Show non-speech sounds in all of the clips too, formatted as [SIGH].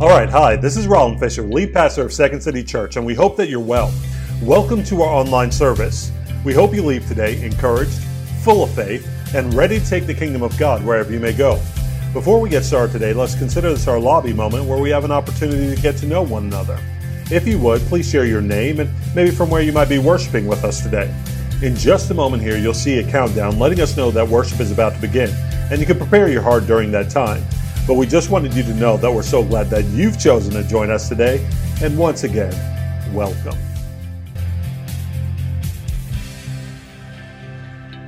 All right, hi, this is Roland Fisher, lead pastor of Second City Church, and we hope that you're well. Welcome to our online service. We hope you leave today encouraged, full of faith, and ready to take the kingdom of God wherever you may go. Before we get started today, let's consider this our lobby moment where we have an opportunity to get to know one another. If you would, please share your name and maybe from where you might be worshiping with us today. In just a moment here, you'll see a countdown letting us know that worship is about to begin, and you can prepare your heart during that time. But we just wanted you to know that we're so glad that you've chosen to join us today. And once again, welcome.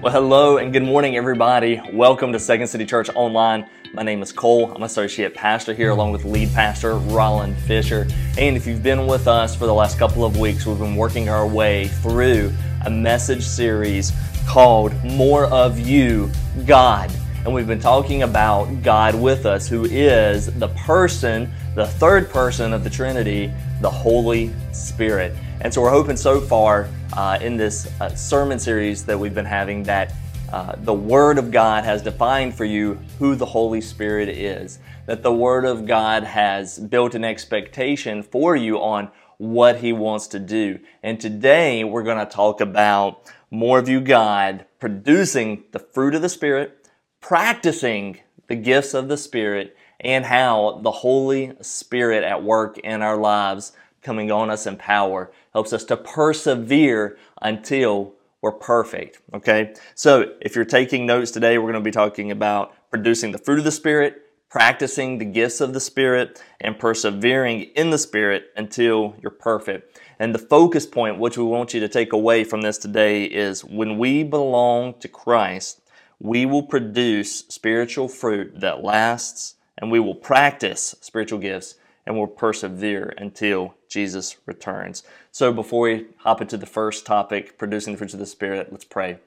Well, hello and good morning, everybody. Welcome to Second City Church Online. My name is Cole. I'm associate pastor here, along with lead pastor Roland Fisher. And if you've been with us for the last couple of weeks, we've been working our way through a message series called More of You, God and we've been talking about God with us, who is the person, the third person of the Trinity, the Holy Spirit. And so we're hoping so far uh, in this uh, sermon series that we've been having that uh, the Word of God has defined for you who the Holy Spirit is, that the Word of God has built an expectation for you on what He wants to do. And today we're going to talk about more of you, God, producing the fruit of the Spirit practicing the gifts of the Spirit and how the Holy Spirit at work in our lives, coming on us in power, helps us to persevere until we're perfect. Okay? So if you're taking notes today, we're going to be talking about producing the fruit of the Spirit, practicing the gifts of the Spirit, and persevering in the Spirit until you're perfect. And the focus point, which we want you to take away from this today, is when we belong to Christ, we will produce spiritual fruit that lasts, and we will practice spiritual gifts and will persevere until Jesus returns. So, before we hop into the first topic, producing the fruits of the Spirit, let's pray.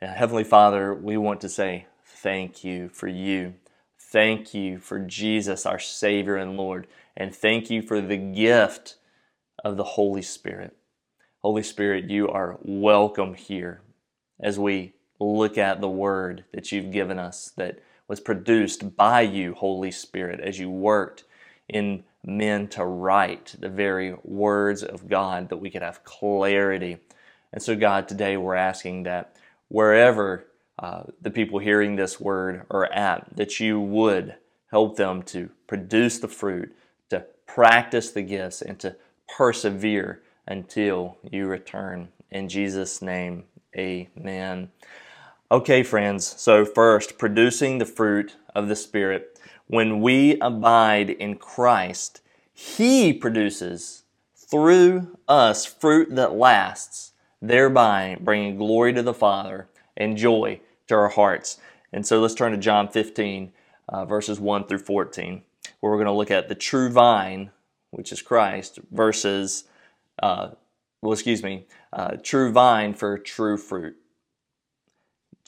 Heavenly Father, we want to say thank you for you. Thank you for Jesus, our Savior and Lord. And thank you for the gift of the Holy Spirit. Holy Spirit, you are welcome here as we look at the word that you've given us that was produced by you, Holy Spirit, as you worked in men to write the very words of God that we could have clarity. And so, God, today we're asking that wherever uh, the people hearing this word are at, that you would help them to produce the fruit, to practice the gifts, and to persevere until you return. In Jesus' name, amen. Okay, friends, so first, producing the fruit of the Spirit. When we abide in Christ, He produces through us fruit that lasts, thereby bringing glory to the Father and joy to our hearts. And so let's turn to John 15, uh, verses 1 through 14, where we're going to look at the true vine, which is Christ, versus, uh, well, excuse me, uh, true vine for true fruit.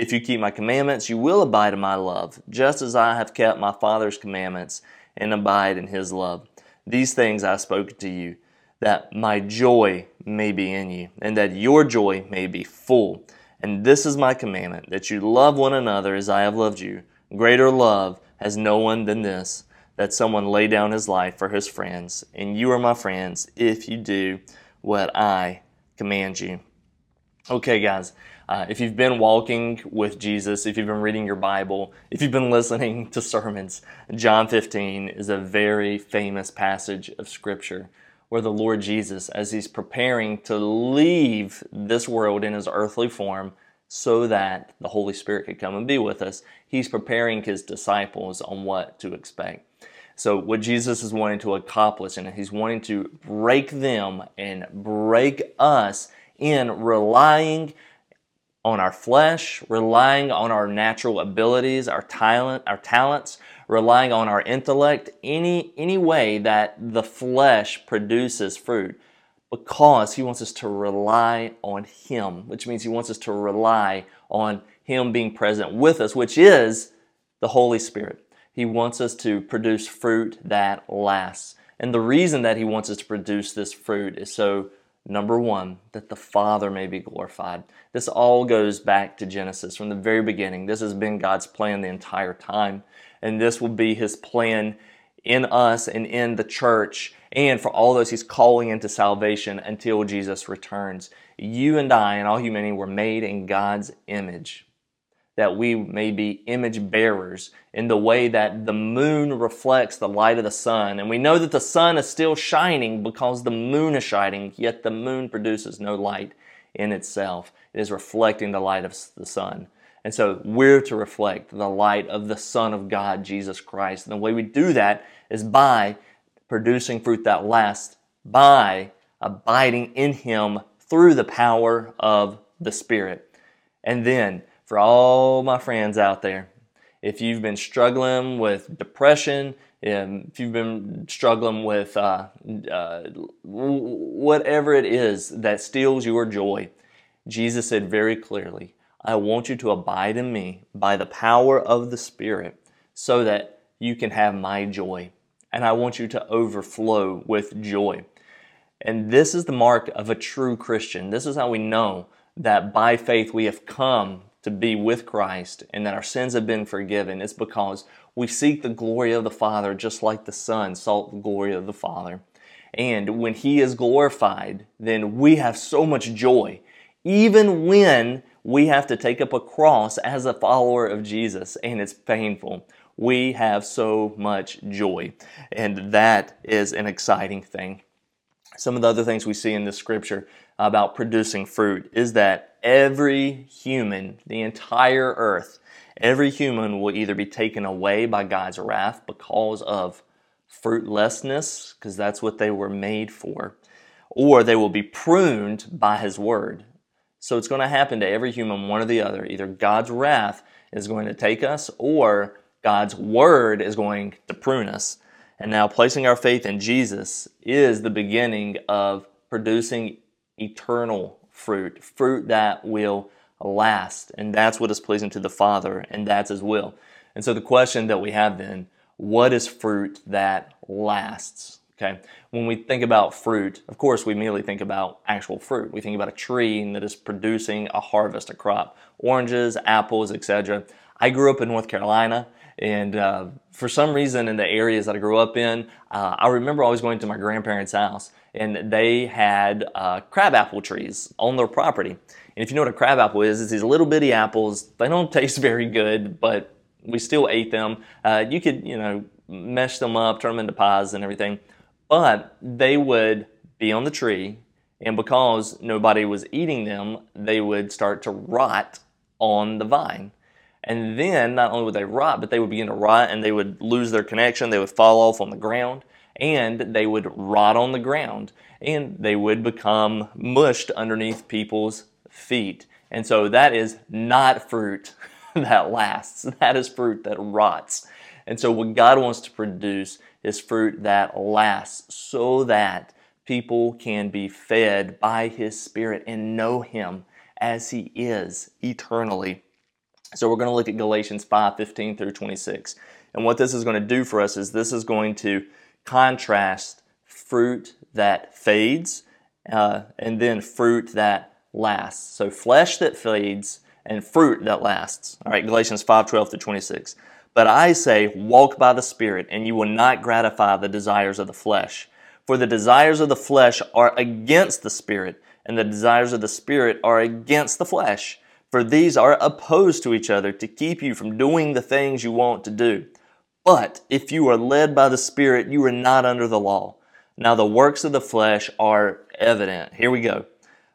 If you keep my commandments, you will abide in my love, just as I have kept my Father's commandments and abide in his love. These things I spoke to you, that my joy may be in you, and that your joy may be full. And this is my commandment, that you love one another as I have loved you. Greater love has no one than this, that someone lay down his life for his friends. And you are my friends if you do what I command you. Okay, guys, Uh, if you've been walking with Jesus, if you've been reading your Bible, if you've been listening [LAUGHS] to sermons, John 15 is a very famous passage of Scripture where the Lord Jesus, as he's preparing to leave this world in his earthly form so that the Holy Spirit could come and be with us, he's preparing his disciples on what to expect. So, what Jesus is wanting to accomplish, and he's wanting to break them and break us in relying on our flesh, relying on our natural abilities, our talent, our talents, relying on our intellect, any any way that the flesh produces fruit because he wants us to rely on him, which means he wants us to rely on him being present with us, which is the Holy Spirit. He wants us to produce fruit that lasts. And the reason that he wants us to produce this fruit is so Number one, that the Father may be glorified. This all goes back to Genesis from the very beginning. This has been God's plan the entire time and this will be his plan in us and in the church and for all those he's calling into salvation until Jesus returns. You and I and all humanity were made in God's image, that we may be image bearers in the way that the moon reflects the light of the sun. And we know that the sun is still shining because the moon is shining, yet the moon produces no light in itself. It is reflecting the light of the sun. And so we're to reflect the light of the Son of God, Jesus Christ. And the way we do that is by producing fruit that lasts, by abiding in Him through the power of the Spirit. And then, for all my friends out there, if you've been struggling with depression, if you've been struggling with uh, uh, whatever it is that steals your joy, Jesus said very clearly, I want you to abide in me by the power of the Spirit so that you can have my joy. And I want you to overflow with joy. And this is the mark of a true Christian. This is how we know that by faith we have come to be with Christ and that our sins have been forgiven. It's because we seek the glory of the Father just like the Son sought the glory of the Father. And when He is glorified, then we have so much joy, even when we have to take up a cross as a follower of Jesus, and it's painful. We have so much joy, and that is an exciting thing. Some of the other things we see in the scripture about producing fruit is that every human, the entire earth, every human will either be taken away by God's wrath because of fruitlessness, because that's what they were made for, or they will be pruned by His word. So it's going to happen to every human, one or the other. Either God's wrath is going to take us, or God's word is going to prune us. And now, placing our faith in Jesus is the beginning of producing eternal fruit, fruit that will last. And that's what is pleasing to the Father, and that's His will. And so, the question that we have then what is fruit that lasts? Okay. When we think about fruit, of course, we immediately think about actual fruit. We think about a tree that is producing a harvest, a crop, oranges, apples, etc. I grew up in North Carolina, and uh, for some reason, in the areas that I grew up in, uh, I remember always going to my grandparents' house, and they had uh, crabapple trees on their property. And if you know what a crabapple is, it's these little bitty apples. They don't [LAUGHS] taste very good, but we still ate them. Uh, you could, you know, mesh them up, turn them into pies and everything. But they would be on the tree, and because nobody was eating them, they would start to rot on the vine. And then not only would they rot, but they would begin to rot and they would lose their connection. They would fall off on the ground and they would rot on the ground and they would become mushed underneath people's feet. And so that is not fruit [LAUGHS] that lasts, [LAUGHS] that is fruit that rots. And so what God wants to produce is fruit that lasts so that people can be fed by His Spirit and know Him as He is eternally. So we're going to look at Galatians 5 15 through 26. And what this is going to do for us is this is going to contrast fruit that fades uh, and then fruit that lasts. So flesh that fades and fruit that lasts. All right, Galatians 5 12 through 26. But I say, walk by the Spirit, and you will not gratify the desires of the flesh. For the desires of the flesh are against the Spirit, and the desires of the Spirit are against the flesh. For these are opposed to each other to keep you from doing the things you want to do. But if you are led by the Spirit, you are not under the law. Now the works of the flesh are evident. Here we go.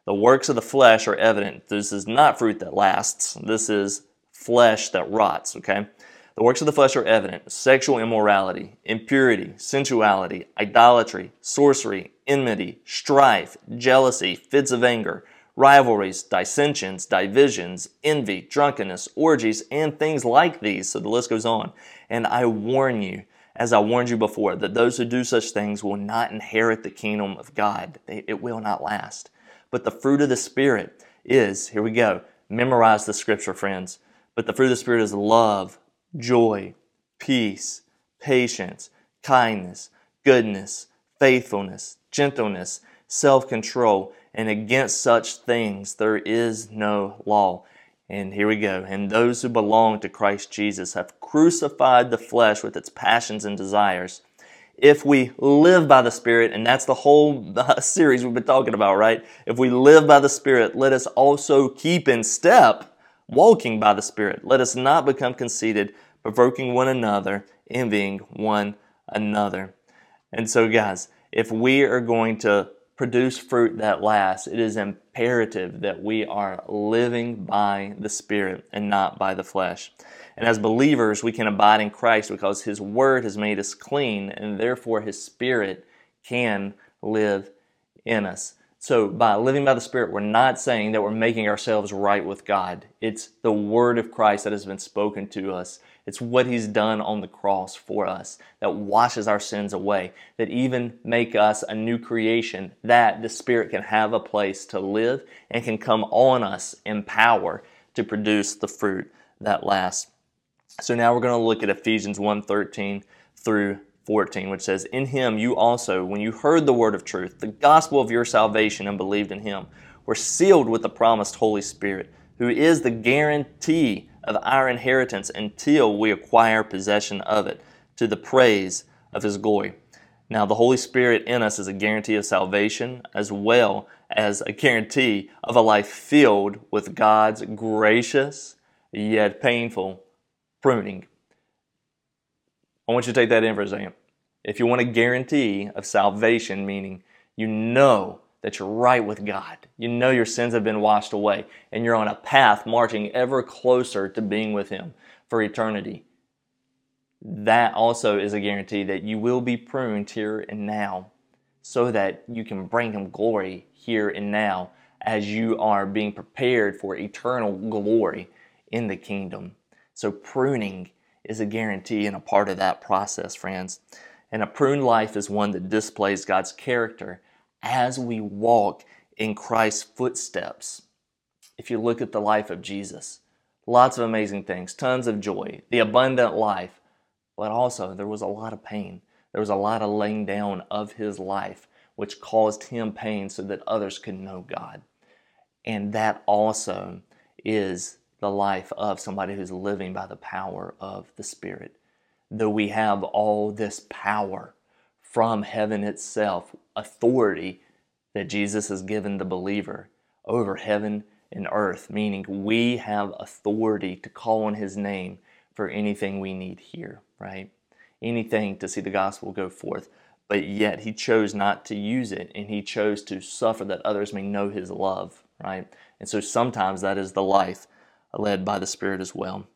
The works of the flesh are evident. This is not fruit that lasts. This is flesh that rots, okay? The works of the flesh are evident sexual immorality, impurity, sensuality, idolatry, sorcery, enmity, strife, jealousy, fits of anger, rivalries, dissensions, divisions, envy, drunkenness, orgies, and things like these. So the list goes on. And I warn you, as I warned you before, that those who do such things will not inherit the kingdom of God. It will not last. But the fruit of the Spirit is, here we go, memorize the scripture, friends. But the fruit of the Spirit is love, joy, peace, patience, kindness, goodness, faithfulness, gentleness, self control. And against such things there is no law. And here we go. And those who belong to Christ Jesus have crucified the flesh with its passions and desires. If we live by the Spirit, and that's the whole [LAUGHS] series we've been talking about, right? If we live by the Spirit, let us also keep in step, walking by the Spirit. Let us not become conceited, provoking one another, envying one another. And so, guys, if we are going to produce fruit that lasts, it is imperative that we are living by the Spirit and not by the flesh. And as believers, we can abide in Christ because His Word has made us clean, and therefore His Spirit can live in us. So, by living by the Spirit, we're not saying that we're making ourselves right with God. It's the Word of Christ that has been spoken to us. It's what He's done on the cross for us that washes our sins away, that even make us a new creation, that the Spirit can have a place to live and can come on us in power to produce the fruit that lasts. So now we're going to look at Ephesians 1 13 through 14, which says, In him you also, when you heard the word of truth, the gospel of your salvation, and believed in him, were sealed with the promised Holy Spirit, who is the guarantee of our inheritance until we acquire possession of it, to the praise of his glory. Now, the Holy Spirit in us is a guarantee of salvation as well as a guarantee of a life filled with God's gracious yet painful pruning. I want you to take that in for a second. If you want a guarantee of salvation, meaning you know that you're right with God, you know your sins have been washed away, and you're on a path marching ever closer to being with Him for eternity, that also is a guarantee that you will be pruned here and now so that you can bring Him glory here and now as you are being prepared for eternal glory in the kingdom. So, pruning is a guarantee and a part of that process, friends. And a pruned life is one that displays God's character as we walk in Christ's footsteps. If you look at the life of Jesus, lots of amazing things, tons of joy, the abundant life, but also there was a lot of pain. There was a lot of laying down of his life, which caused him pain so that others could know God. And that also is the life of somebody who's living by the power of the Spirit. Though we have all this power from heaven itself, authority that Jesus has given the believer over heaven and earth, meaning we have authority to call on His name for anything we need here, right? Anything to see the gospel go forth. But yet He chose not to use it, and He chose to suffer that others may know His love, right? And so sometimes that is the life led by the Spirit as well.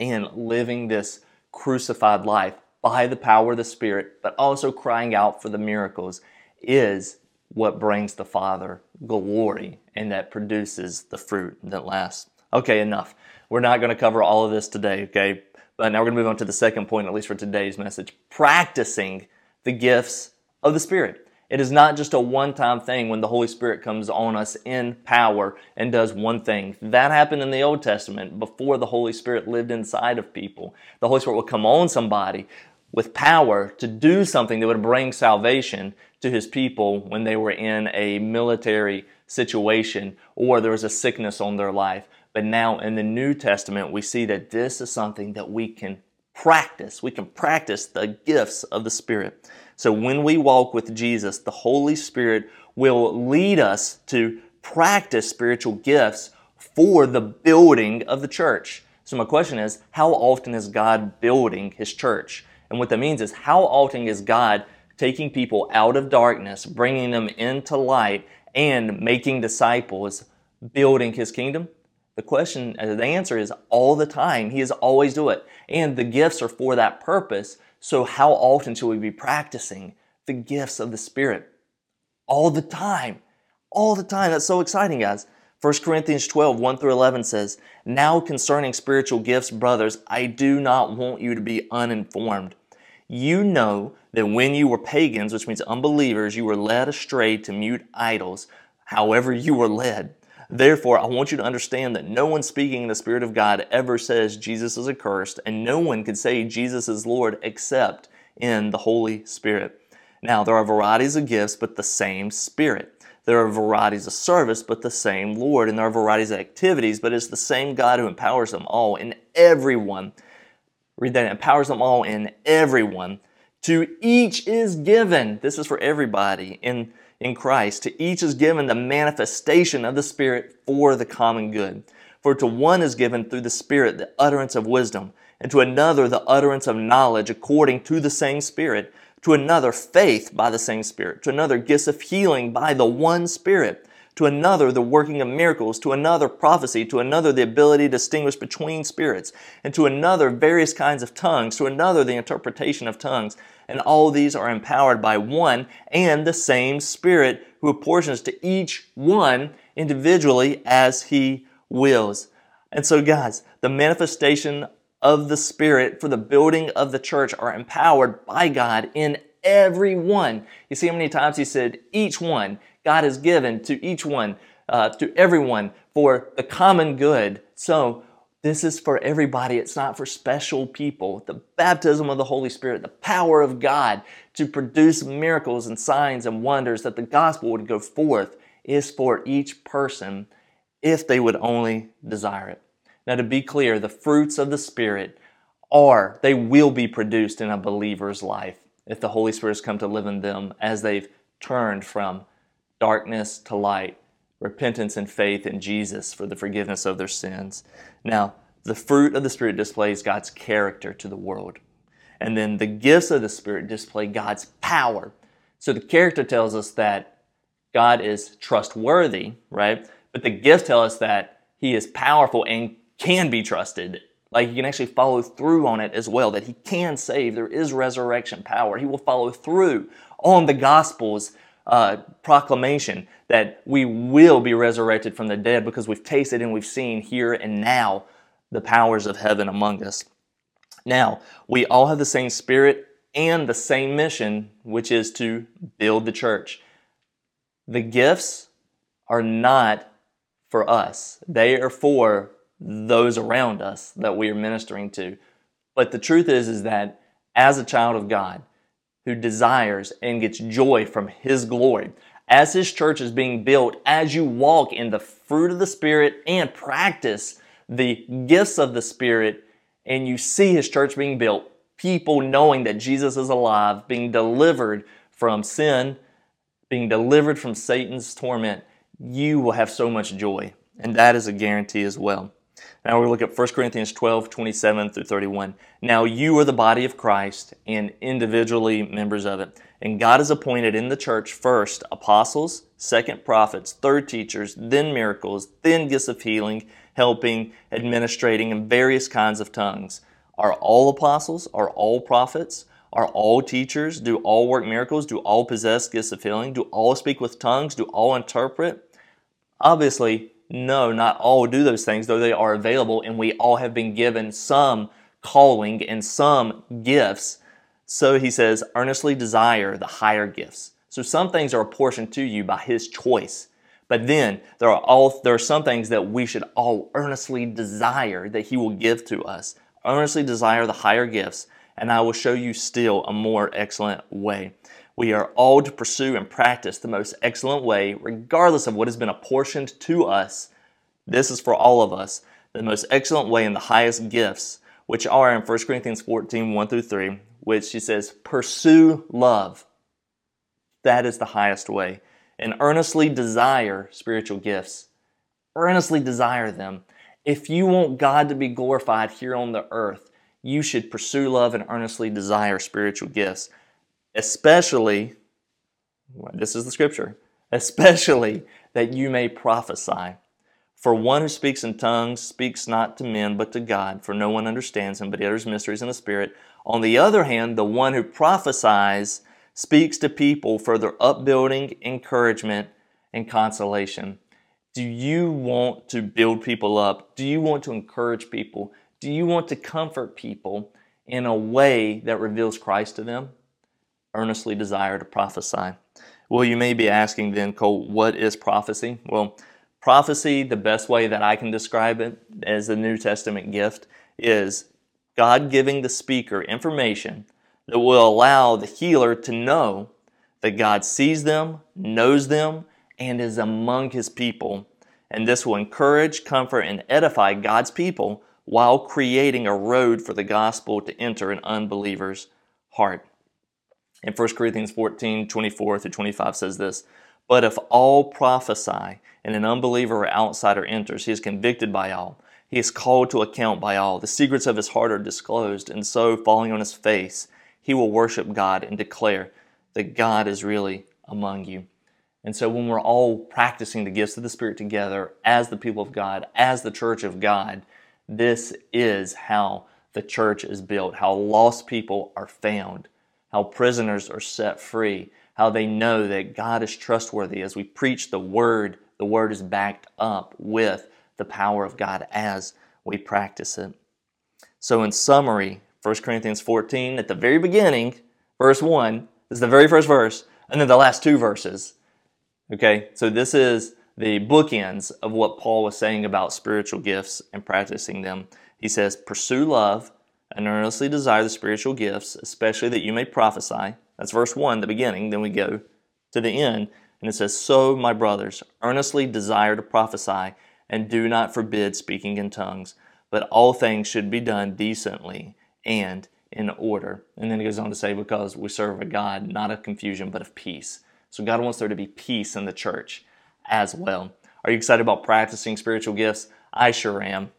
And living this crucified life by the power of the Spirit, but also crying out for the miracles, is what brings the Father glory and that produces the fruit that lasts. Okay, enough. We're not going to cover all of this today, okay? But now we're going to move on to the second point, at least for today's message practicing the gifts of the Spirit. It is not just a one time thing when the Holy Spirit comes on us in power and does one thing. That happened in the Old Testament before the Holy Spirit lived inside of people. The Holy Spirit would come on somebody with power to do something that would bring salvation to his people when they were in a military situation or there was a sickness on their life. But now in the New Testament, we see that this is something that we can practice. We can practice the gifts of the Spirit. So when we walk with Jesus, the Holy Spirit will lead us to practice spiritual gifts for the building of the church. So my question is, how often is God building his church? And what that means is, how often is God taking people out of darkness, bringing them into light, and making disciples, building his kingdom? The question, the answer is all the time. He is always do it. And the gifts are for that purpose. So how often should we be practicing the gifts of the Spirit? All the time. All the time. That's so exciting, guys. 1 Corinthians 12, 1 through 11 says, Now concerning spiritual gifts, brothers, I do not want you to be uninformed. You know that when you were pagans, which means unbelievers, you were led astray to mute idols, however you were led. Therefore, I want you to understand that no one speaking in the Spirit of God ever says Jesus is accursed, and no one can say Jesus is Lord except in the Holy Spirit. Now, there are varieties of gifts, but the same Spirit. There are varieties of service, but the same Lord. And there are varieties of activities, but it's the same God who empowers them all in everyone. Read that, empowers them all in everyone. To each is given, this is for everybody in, in Christ, to each is given the manifestation of the Spirit for the common good. For to one is given through the Spirit the utterance of wisdom, and to another the utterance of knowledge according to the same Spirit to another faith by the same Spirit, to another gifts of healing by the one Spirit, to another the working of miracles, to another prophecy, to another the ability to distinguish between spirits, and to another various kinds of tongues, to another the interpretation of tongues. And all these are empowered by one and the same Spirit who apportions to each one individually as he wills. And so, guys, the manifestation of the Spirit for the building of the church are empowered by God in every one. You see how many times he said, each one, God has given to each one, uh, to everyone for the common good. So, this is for everybody. It's not for special people. The baptism of the Holy Spirit, the power of God to produce miracles and signs and wonders that the gospel would go forth is for each person if they would only desire it. Now, to be clear, the fruits of the Spirit are, they will be produced in a believer's life if the Holy Spirit has come to live in them as they've turned from darkness to light, repentance and faith in Jesus for the forgiveness of their sins. Now, the fruit of the Spirit displays God's character to the world. And then the gifts of the Spirit display God's power. So the character tells us that God is trustworthy, right? But the gifts tell us that He is powerful and can be trusted. Like you can actually follow through on it as well, that he can save. There is resurrection power. He will follow through on the gospel's uh, proclamation that we will be resurrected from the dead because we've tasted and we've seen here and now the powers of heaven among us. Now, we all have the same spirit and the same mission, which is to build the church. The gifts are not for us, they are for those around us that we are ministering to. But the truth is, is that as a child of God who desires and gets joy from His glory, as His church is being built, as you walk in the fruit of the Spirit and practice the gifts of the Spirit, and you see His church being built, people knowing that Jesus is alive, being delivered from sin, being delivered from Satan's torment, you will have so much joy. And that is a guarantee as well. Now we look at 1 Corinthians 12, 27 through 31. Now you are the body of Christ and individually members of it. And God has appointed in the church first apostles, second prophets, third teachers, then miracles, then gifts of healing, helping, administrating, and various kinds of tongues. Are all apostles? Are all prophets? Are all teachers? Do all work miracles? Do all possess gifts of healing? Do all speak with tongues? Do all interpret? Obviously, no, not all do those things, though they are available, and we all have been given some calling and some gifts. So he says, earnestly desire the higher gifts. So some things are apportioned to you by his choice. But then there are all there are some things that we should all earnestly desire that he will give to us. Earnestly desire the higher gifts, and I will show you still a more excellent way. We are all to pursue and practice the most excellent way, regardless of what has been apportioned to us. This is for all of us, the most excellent way and the highest gifts, which are in 1 Corinthians 14 1 through 3, which he says, Pursue love. That is the highest way. And earnestly desire spiritual gifts. earnestly desire them. If you want God to be glorified here on the earth, you should pursue love and earnestly desire spiritual gifts, especially, this is the scripture, especially that you may prophesy. For one who speaks in tongues speaks not to men but to God, for no one understands him, but he utters mysteries in the Spirit. On the other hand, the one who prophesies speaks to people for their upbuilding, encouragement, and consolation. Do you want to build people up? Do you want to encourage people? Do you want to comfort people in a way that reveals Christ to them? Earnestly desire to prophesy. Well, you may be asking then, Cole, what is prophecy? Well, prophecy, the best way that I can describe it as a New Testament gift, is God giving the speaker information that will allow the healer to know that God sees them, knows them, and is among his people. And this will encourage, comfort, and edify God's people while creating a road for the gospel to enter an unbeliever's heart. In 1 Corinthians 14 24 through 25 says this But if all prophesy, and an unbeliever or outsider enters, he is convicted by all. He is called to account by all. The secrets of his heart are disclosed, and so, falling on his face, he will worship God and declare that God is really among you. And so when we're all practicing the gifts of the Spirit together as the people of God, as the church of God, this is how the church is built, how lost people are found, how prisoners are set free, how they know that God is trustworthy. As we preach the Word, the Word is backed up with the power of God as we practice it. So, in summary, 1 Corinthians 14, at the very beginning, verse 1, is the very first verse, and then the last two verses Okay, so this is the bookends of what Paul was saying about spiritual gifts and practicing them. He says, Pursue love and earnestly desire the spiritual gifts, especially that you may prophesy. That's verse 1, the beginning. Then we go to the end, and it says, So, my brothers, earnestly desire to prophesy, and do not forbid speaking in tongues, but all things should be done decently and in order. And then he goes on to say, Because we serve a God not of confusion, but of peace. So God wants there to be peace in the church as well. Are you excited about practicing spiritual gifts? I sure am.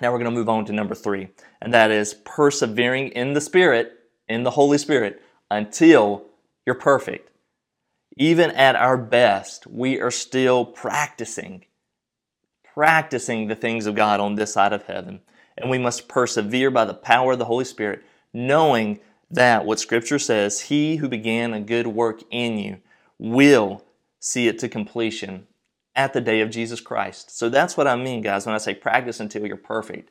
Now we're going to move on to number three, and that is persevering in the Spirit, in the Holy Spirit, until you're perfect. Even at our best, we are still practicing, practicing the things of God on this side of heaven. And we must persevere by the power of the Holy Spirit, knowing that what Scripture says, He who began a good work in you will see it to completion at the day of Jesus Christ. So that's what I mean, guys, when I say practice until you're perfect.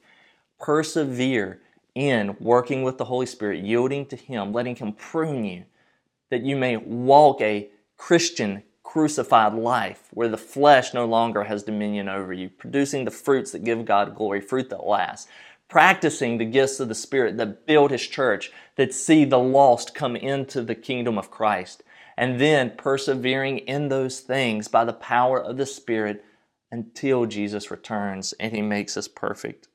Persevere in working with the Holy Spirit, yielding to Him, letting Him prune you, that you may walk a Christian crucified life where the flesh no longer has dominion over you, producing the fruits that give God glory, fruit that lasts, practicing the gifts of the Spirit that build His church, that see the lost come into the kingdom of Christ and then persevering in those things by the power of the Spirit until Jesus returns and he makes us perfect.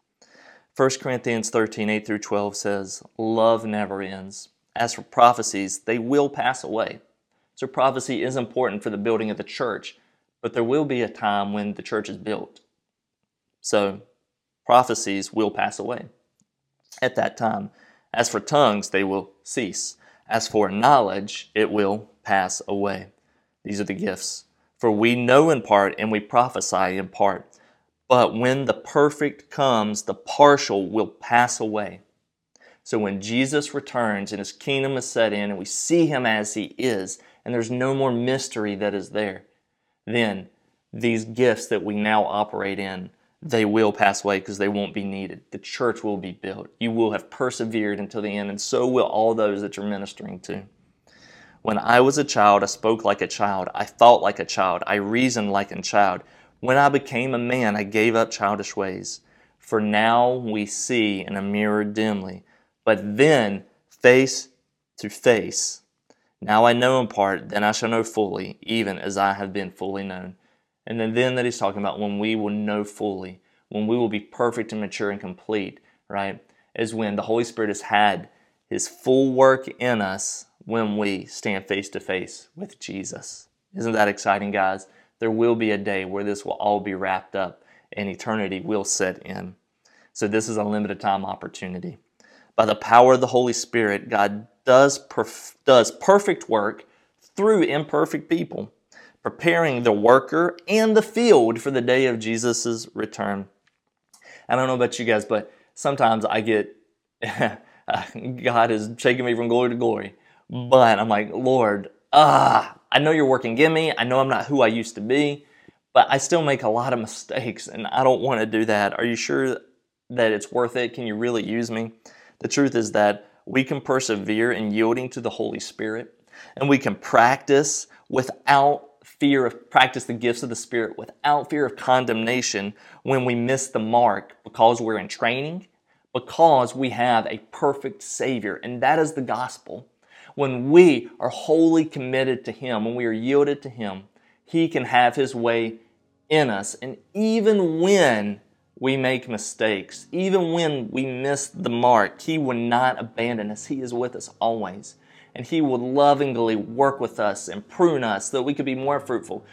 1 Corinthians 13, 8 through 12 says, Love never ends. As for prophecies, they will pass away. So prophecy is important for the building of the church, but there will be a time when the church is built. So prophecies will pass away at that time. As for tongues, they will cease. As for knowledge, it will pass away. These are the gifts. For we know in part and we prophesy in part. But when the perfect comes, the partial will pass away. So when Jesus returns and his kingdom is set in and we see him as he is, and there's no more mystery that is there, then these gifts that we now operate in, they will pass away because they won't be needed. The church will be built. You will have persevered until the end, and so will all those that you're ministering to. When I was a child, I spoke like a child. I thought like a child. I reasoned like a child. When I became a man, I gave up childish ways. For now we see in a mirror dimly, but then face to face. Now I know in part, then I shall know fully, even as I have been fully known. And then, then that he's talking about when we will know fully, when we will be perfect and mature and complete, right? Is when the Holy Spirit has had his full work in us when we stand face to face with Jesus. Isn't that exciting, guys? there will be a day where this will all be wrapped up and eternity will set in. So, this is a limited time opportunity. By the power of the Holy Spirit, God does, perf- does perfect work through imperfect people, preparing the worker and the field for the day of Jesus' return. I don't know about you guys, but sometimes I get, [LAUGHS] God is taking me from glory to glory. But I'm like, Lord, ah, I know you're working in me. I know I'm not who I used to be, but I still make a lot of mistakes and I don't want to do that. Are you sure that it's worth it? Can you really use me? The truth is that we can persevere in yielding to the Holy Spirit and we can practice without fear of practice the gifts of the Spirit without fear of condemnation when we miss the mark because we're in training, because we have a perfect Savior, and that is the gospel. When we are wholly committed to Him, when we are yielded to Him, He can have His way in us. And even when we make mistakes, even when we miss the mark, He will not abandon us. He is with us always. And He will lovingly work with us and prune us so that we could be more fruitful.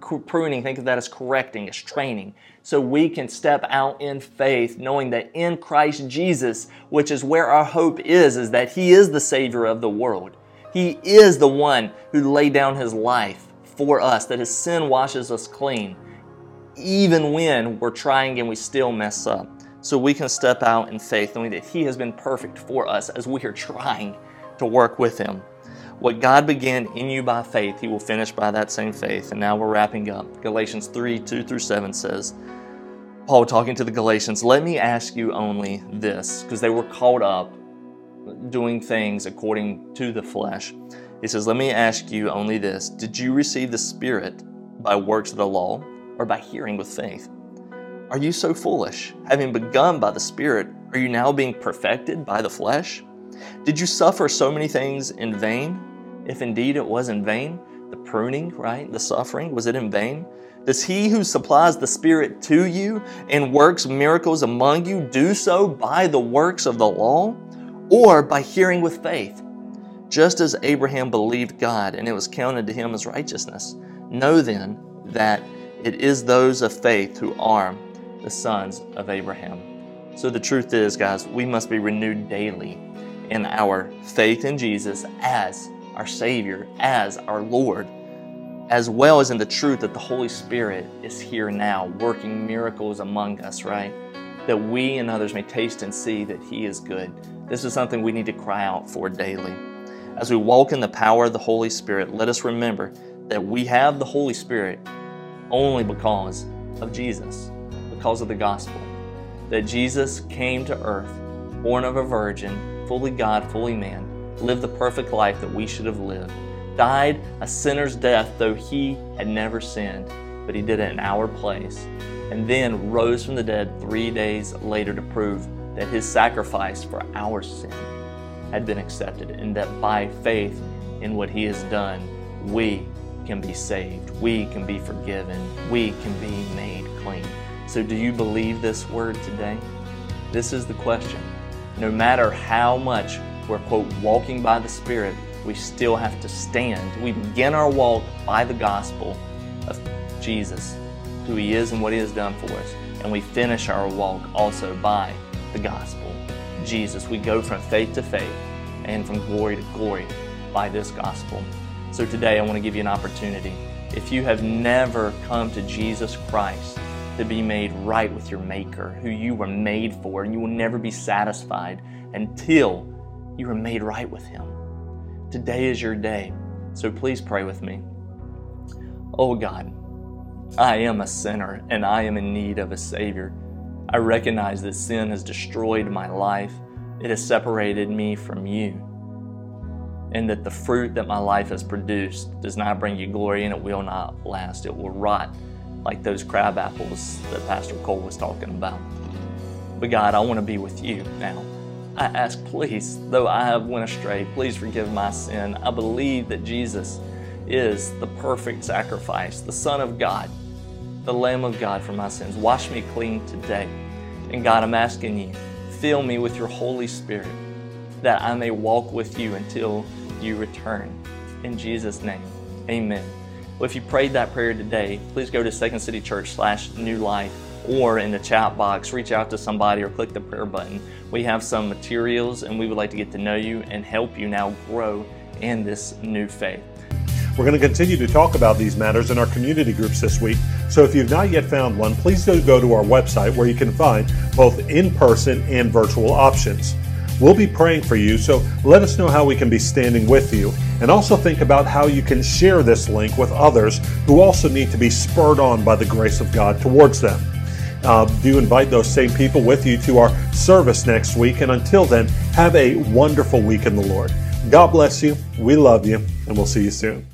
Pruning, think of that as correcting, as training, so we can step out in faith, knowing that in Christ Jesus, which is where our hope is, is that He is the Savior of the world. He is the one who laid down His life for us, that His sin washes us clean even when we're trying and we still mess up. So we can step out in faith knowing that He has been perfect for us as we are trying to work with Him. What God began in you by faith, He will finish by that same faith. And now we're wrapping up. Galatians 3 2 through 7 says, Paul talking to the Galatians, let me ask you only this, because they were caught up doing things according to the flesh. He says, Let me ask you only this Did you receive the Spirit by works of the law? or by hearing with faith? Are you so foolish? Having begun by the Spirit, are you now being perfected by the flesh? Did you suffer so many things in vain? If indeed it was in vain, the pruning, right? The suffering, was it in vain? Does he who supplies the Spirit to you and works miracles among you do so by the works of the law or by hearing with faith? Just as Abraham believed God and it was counted to him as righteousness. Know then that it is those of faith who are the sons of Abraham. So the truth is, guys, we must be renewed daily in our faith in Jesus as our Savior, as our Lord, as well as in the truth that the Holy Spirit is here now working miracles among us, right? That we and others may taste and see that He is good. This is something we need to cry out for daily. As we walk in the power of the Holy Spirit, let us remember that we have the Holy Spirit only because of Jesus, because of the gospel. That Jesus came to earth, born of a virgin, fully God, fully man, lived the perfect life that we should have lived, died a sinner's death, though he had never sinned, but he did it in our place, and then rose from the dead three days later to prove that his sacrifice for our sin had been accepted, and that by faith in what he has done, we can be saved, we can be forgiven, we can be made clean. So, do you believe this word today? This is the question. No matter how much we're, quote, walking by the Spirit, we still have to stand. We begin our walk by the gospel of Jesus, who He is and what He has done for us. And we finish our walk also by the gospel. Jesus. We go from faith to faith and from glory to glory by this gospel. So today I want to give you an opportunity. If you have never come to Jesus Christ to be made right with your Maker, who you were made for, and you will never be satisfied until you are made right with Him. Today is your day. So please pray with me. Oh God, I am a sinner and I am in need of a Savior. I recognize that sin has destroyed my life. It has separated me from you and that the fruit that my life has produced does not bring you glory and it will not last. It will rot like those crab apples that Pastor Cole was talking about. But God, I want to be with you now. I ask, please, though I have went astray, please forgive my sin. I believe that Jesus is the perfect sacrifice, the Son of God, the Lamb of God for my sins. Wash me clean today. And God, I'm asking you, fill me with your Holy Spirit that I may walk with you until you return. In Jesus' name, amen. Well, if you prayed that prayer today, please go to Second City Church slash New Life or in the chat box, reach out to somebody or click the prayer button. We have some materials and we would like to get to know you and help you now grow in this new faith. We're going to continue to talk about these matters in our community groups this week. So if you've not yet found one, please do go to our website where you can find both in person and virtual options. We'll be praying for you, so let us know how we can be standing with you. And also think about how you can share this link with others who also need to be spurred on by the grace of God towards them. Uh, do invite those same people with you to our service next week. And until then, have a wonderful week in the Lord. God bless you. We love you, and we'll see you soon.